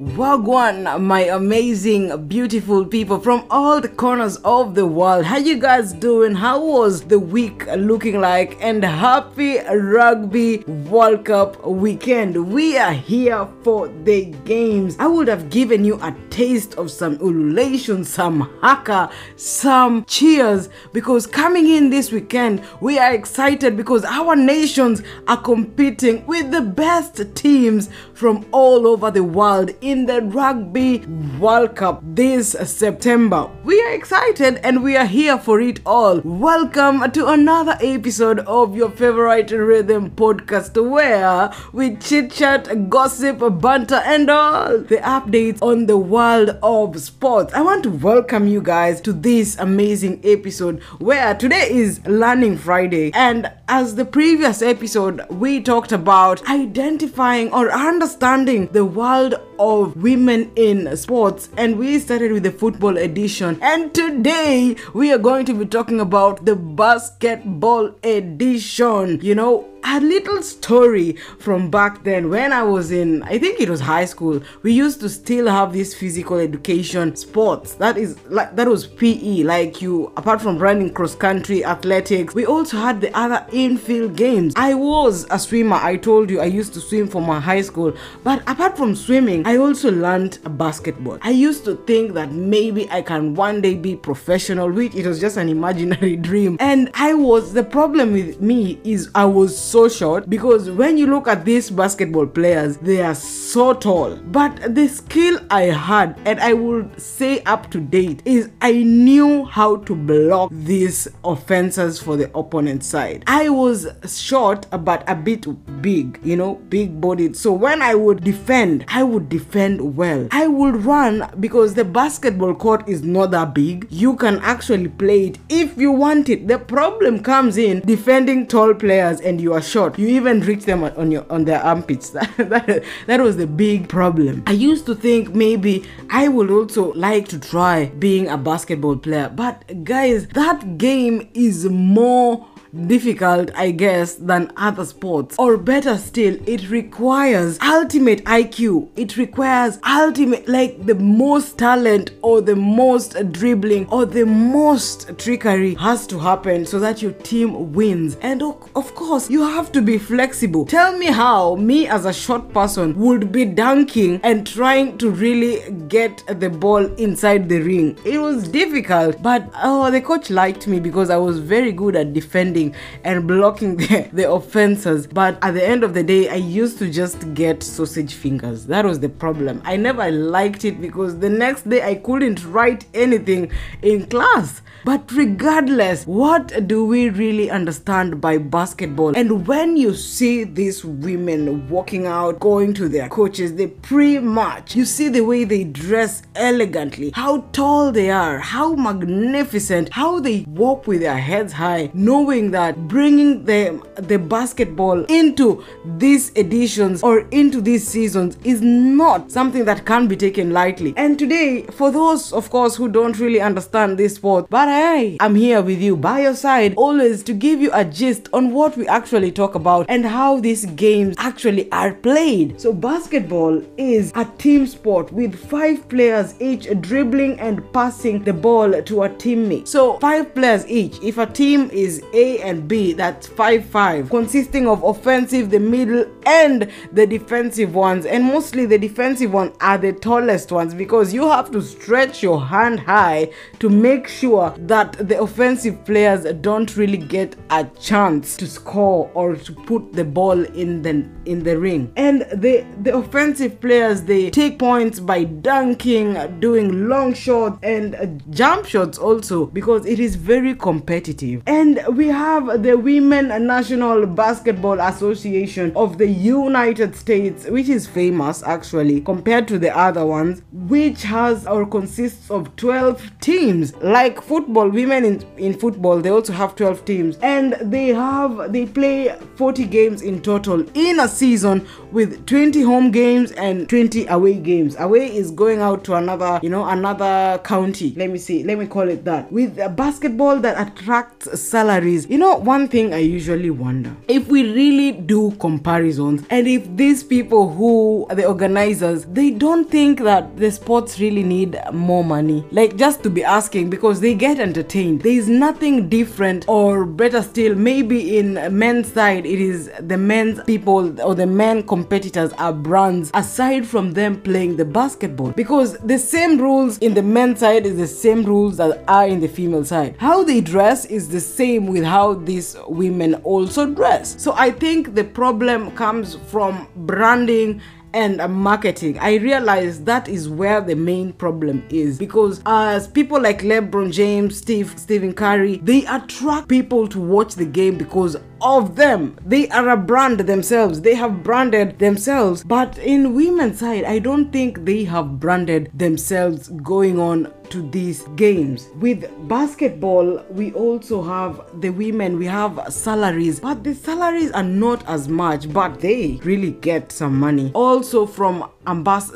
Wagwan, my amazing, beautiful people from all the corners of the world. How you guys doing? How was the week looking like? And happy Rugby World Cup weekend. We are here for the games. I would have given you a taste of some ululation, some haka, some cheers because coming in this weekend, we are excited because our nations are competing with the best teams from all over the world in the Rugby World Cup this September. We are excited and we are here for it all. Welcome to another episode of your favorite rhythm podcast where we chit chat, gossip, banter, and all the updates on the world of sports. I want to welcome you guys to this amazing episode where today is Learning Friday. And as the previous episode, we talked about identifying or understanding the world of women in sports and we started with the football edition. And today we are going to be talking about the basketball edition. You know a little story from back then when I was in, I think it was high school. We used to still have this physical education sports. That is like that was PE. Like you, apart from running cross country, athletics, we also had the other infield games. I was a swimmer. I told you I used to swim for my high school. But apart from swimming, I also learned basketball. I used to think that maybe I can one day be professional, which it was just an imaginary dream. And I was the problem with me is I was so short because when you look at these basketball players, they are so tall. But the skill I had, and I would say up to date, is I knew how to block these offenses for the opponent side. I was short but a bit big, you know, big bodied. So when I would defend, I would defend well. I would run because the basketball court is not that big. You can actually play it if you want it. The problem comes in defending tall players and you are short. You even reach them on your on their armpits. That, that, that was the big problem. I used to think maybe I would also like to try being a basketball player, but guys, that game is more difficult, I guess, than other sports. Or better still, it requires ultimate IQ. It requires ultimate, like the most talent or the most dribbling or the most trickery has to happen so that your team wins. And of course, you have to be flexible. Tell me how me as a short person would be dunking and trying to really get the ball inside the ring. It was difficult, but oh, the coach liked me because I was very good at defending and blocking the, the offenses. But at the end of the day, I used to just get sausage fingers. That was the problem. I never liked it because the next day I couldn't write anything in class. But regardless, what do we really understand by basketball? And when you see these women walking out, going to their coaches, they pre match, you see the way they dress elegantly, how tall they are, how magnificent, how they walk with their heads high, knowing that bringing the, the basketball into these editions or into these seasons is not something that can be taken lightly. And today, for those, of course, who don't really understand this sport, but I am here with you by your side always to give you a gist on what we actually talk about and how these games actually are played. So, basketball is a team sport with five players each dribbling and passing the ball to a teammate. So, five players each. If a team is A and B, that's 5 5, consisting of offensive, the middle, and the defensive ones. And mostly the defensive ones are the tallest ones because you have to stretch your hand high to make sure that the offensive players don't really get a chance to score or to put the ball in the in the ring. And the the offensive players they take points by dunking, doing long shots and jump shots also because it is very competitive. And we have the Women National Basketball Association of the United States, which is famous actually compared to the other ones, which has or consists of 12 teams. Like football, women in, in football, they also have 12 teams and they have they play 40 games in total in a season with 20 home games and 20 away games. Away is going out to another, you know, another county. Let me see, let me call it that. With a basketball that attracts salaries. You know, one thing I usually wonder if we really do comparison And if these people who the organizers, they don't think that the sports really need more money, like just to be asking because they get entertained. There is nothing different, or better still, maybe in men's side, it is the men's people or the men competitors are brands aside from them playing the basketball because the same rules in the men's side is the same rules that are in the female side. How they dress is the same with how these women also dress. So I think the problem comes from branding and marketing. I realize that is where the main problem is because as people like LeBron James, Steve, Stephen Curry, they attract people to watch the game because of them. They are a brand themselves. They have branded themselves. But in women's side, I don't think they have branded themselves going on to these games. With basketball, we also have the women, we have salaries, but the salaries are not as much, but they really get some money. Also from ambass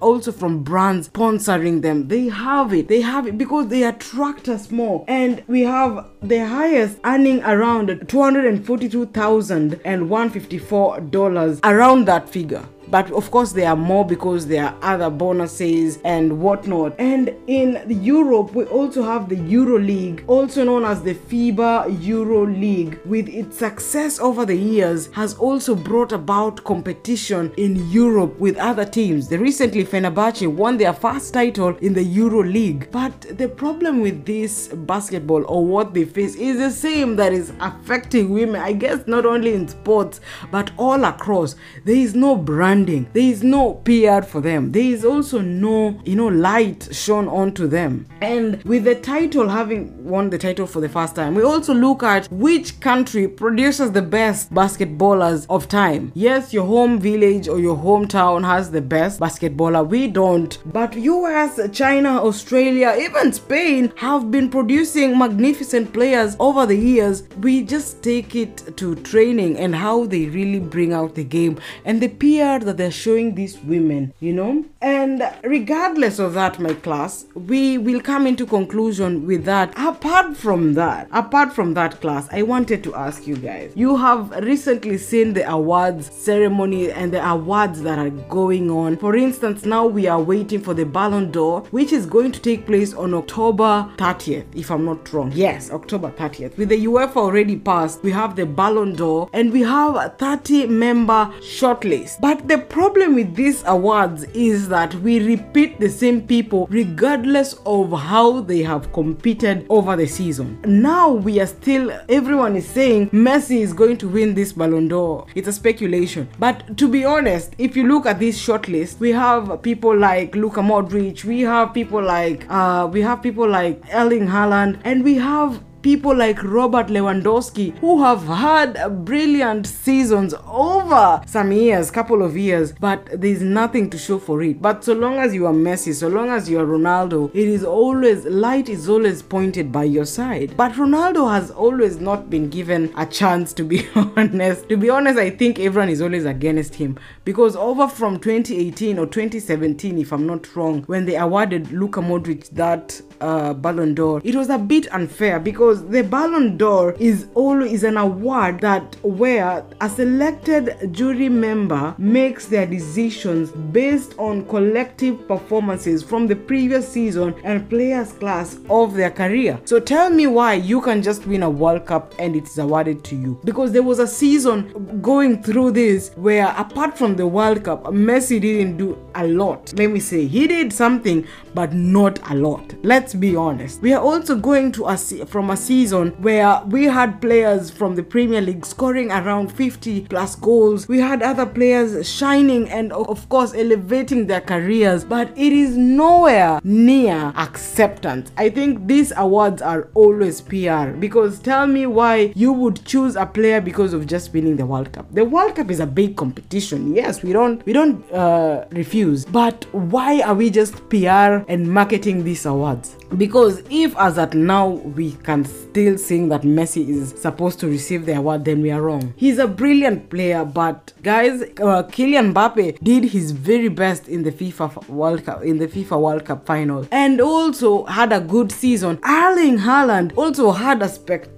also from brands sponsoring them. They have it. They have it because they attract us more. And we have the highest earning around 200 $142,154, around that figure but of course there are more because there are other bonuses and whatnot. And in europe we also have the euro league also known as the fiba euro league with its success over the years has also brought about competition in europe with other teams. The recently fenerbahce won their first title in the euro league but the problem with this basketball or what they face is the same that is affecting women i guess not only in sports but all across. There is no brand There is no PR for them. There is also no, you know, light shown onto them. And with the title having won the title for the first time, we also look at which country produces the best basketballers of time. Yes, your home village or your hometown has the best basketballer. We don't. But US, China, Australia, even Spain have been producing magnificent players over the years. We just take it to training and how they really bring out the game and the PR that they're showing these women, you know? And regardless of that, my class, we will come into conclusion with that. Apart from that, apart from that class, I wanted to ask you guys. You have recently seen the awards ceremony and the awards that are going on. For instance, now we are waiting for the Ballon d'Or, which is going to take place on October 30th, if I'm not wrong. Yes, October 30th. With the UEFA already passed, we have the Ballon d'Or and we have a 30 member shortlist. But the problem with these awards is that we repeat the same people regardless of how they have competed over the season. Now we are still, everyone is saying Messi is going to win this Ballon d'Or. It's a speculation. But to be honest, if you look at this shortlist, we have people like Luka Modric, we have people like, uh, we have people like Erling Haaland, and we have people like Robert Lewandowski who have had brilliant seasons over some years, couple of years, but there's nothing to show for it. But so long as you are Messi, so long as you are Ronaldo, it is always light is always pointed by your side. But Ronaldo has always not been given a chance to be honest. To be honest, I think everyone is always against him because over from 2018 or 2017, if I'm not wrong, when they awarded Luka Modric that uh, Ballon d'Or, it was a bit unfair because the Ballon d'Or is always an award that where a selected jury member makes their decisions based on collective performances from the previous season and players class of their career. So tell me why you can just win a World Cup and it is awarded to you because there was a season going through this where apart from the World Cup, Messi didn't do a lot. Let me say he did something, but not a lot. Let's be honest. We are also going to a from a season where we had players from the Premier League scoring around 50 plus goals. We had other players shining and of course elevating their careers, but it is nowhere near acceptance. I think these awards are always PR because tell me why you would choose a player because of just winning the World Cup. The World Cup is a big competition. Yes, we don't we don't uh, refuse, but why are we just PR and marketing these awards? Because if as at now we can still saying that Messi is supposed to receive the award, then we are wrong. He's a brilliant player, but guys, uh, Kylian Mbappe did his very best in the FIFA World Cup in the FIFA World Cup final, and also had a good season. Erling Haaland also had a spectacular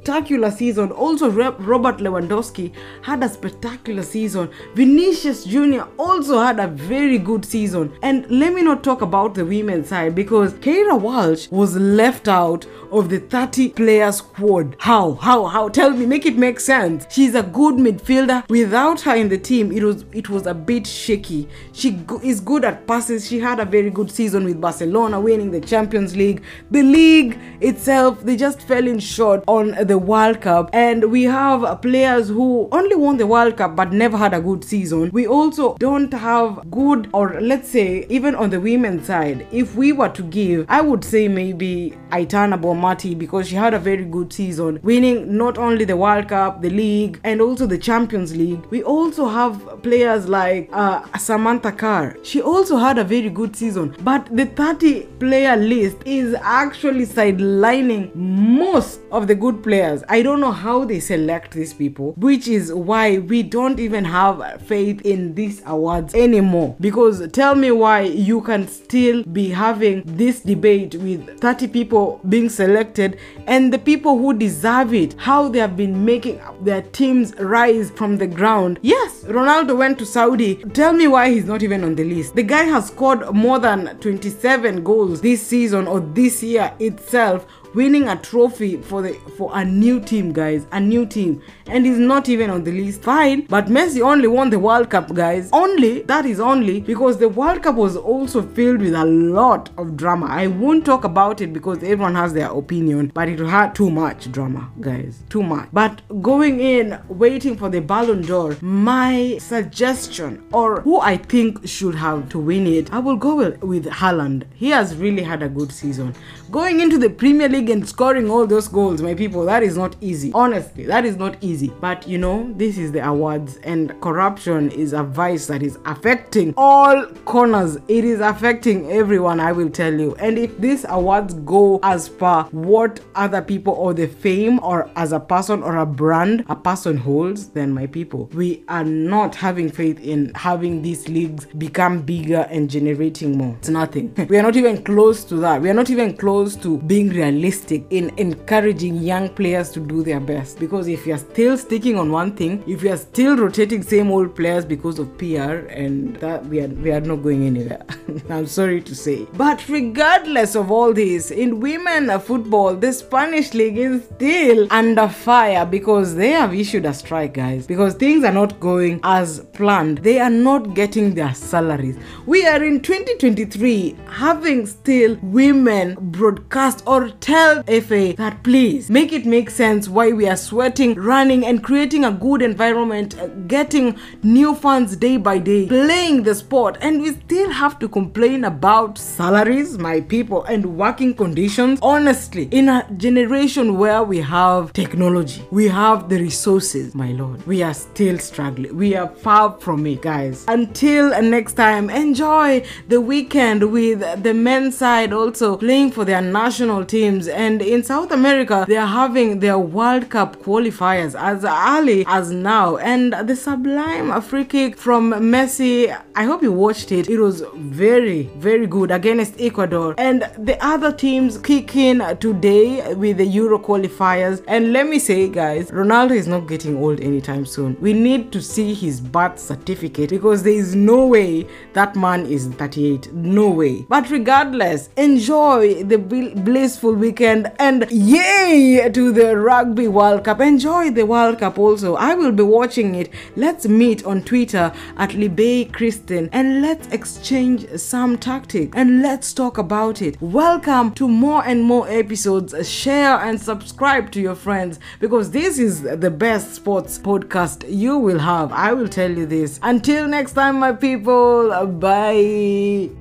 season. Also, Robert Lewandowski had a spectacular season. Vinicius Jr. also had a very good season. And let me not talk about the women's side because Keira Walsh was left out of the 30 player squad. How? How? How? Tell me, make it make sense. She's a good midfielder. Without her in the team, it was it was a bit shaky. She go- is good at passes. She had a very good season with Barcelona, winning the Champions League. The league itself, they just fell in short on the World Cup. And we have players who only won the World Cup but never had a good season. We also don't have good, or let's say, even on the women's side, if we were to give, I would say maybe Aitana Bonmati because she had a very good season, winning not only the World Cup, the league, and also the Champions League. We also have players like uh, Samantha Kerr. She also had a very good season, but the 30 player list is actually sidelining most of the good players. I don't know how they select these people, which is why we don't even have faith in these awards anymore. Because tell me why you can still be having this debate with 30 people being selected and the people who deserve it, how they have been making their teams rise from the ground. Yes, Ronaldo went to Saudi. Tell me why he's not even on the list. The guy has scored more than 27 goals this season or this year itself winning a trophy for the for a new team, guys, a new team, and he's not even on the list. Fine, but Messi only won the World Cup, guys. Only that is only because the World Cup was also filled with a lot of drama. I won't talk about it because everyone has their opinion, but it had too much drama, guys, too much. But going in, waiting for the Ballon d'Or, my suggestion or who I think should have to win it, I will go with, Haaland. He has really had a good season. Going into the Premier League league and scoring all those goals, my people, that is not easy. Honestly, that is not easy. But you know, this is the awards, and corruption is a vice that is affecting all corners. It is affecting everyone, I will tell you. And if these awards go as per what other people or the fame or as a person or a brand a person holds, then my people, we are not having faith in having these leagues become bigger and generating more. It's nothing. we are not even close to that. We are not even close to being realistic realistic in encouraging young players to do their best. Because if you're still sticking on one thing, if you're still rotating same old players because of PR, and that we are we are not going anywhere. I'm sorry to say. But regardless of all this, in women football, the Spanish league is still under fire because they have issued a strike, guys. Because things are not going as planned. They are not getting their salaries. We are in 2023 having still women broadcast or tell tell FA that please make it make sense why we are sweating, running, and creating a good environment, uh, getting new fans day by day, playing the sport, and we still have to complain about salaries, my people, and working conditions. Honestly, in a generation where we have technology, we have the resources, my lord, we are still struggling. We are far from it, guys. Until next time, enjoy the weekend with the men's side also playing for their national teams and in South America, they are having their World Cup qualifiers as early as now. And the sublime free kick from Messi, I hope you watched it. It was very, very good against Ecuador. And the other teams kick in today with the Euro qualifiers. And let me say, guys, Ronaldo is not getting old anytime soon. We need to see his birth certificate because there is no way that man is 38. No way. But regardless, enjoy the blissful weekend weekend and yay to the Rugby World Cup. Enjoy the World Cup also. I will be watching it. Let's meet on Twitter at Libay Kristen and let's exchange some tactics and let's talk about it. Welcome to more and more episodes. Share and subscribe to your friends because this is the best sports podcast you will have. I will tell you this. Until next time, my people, bye.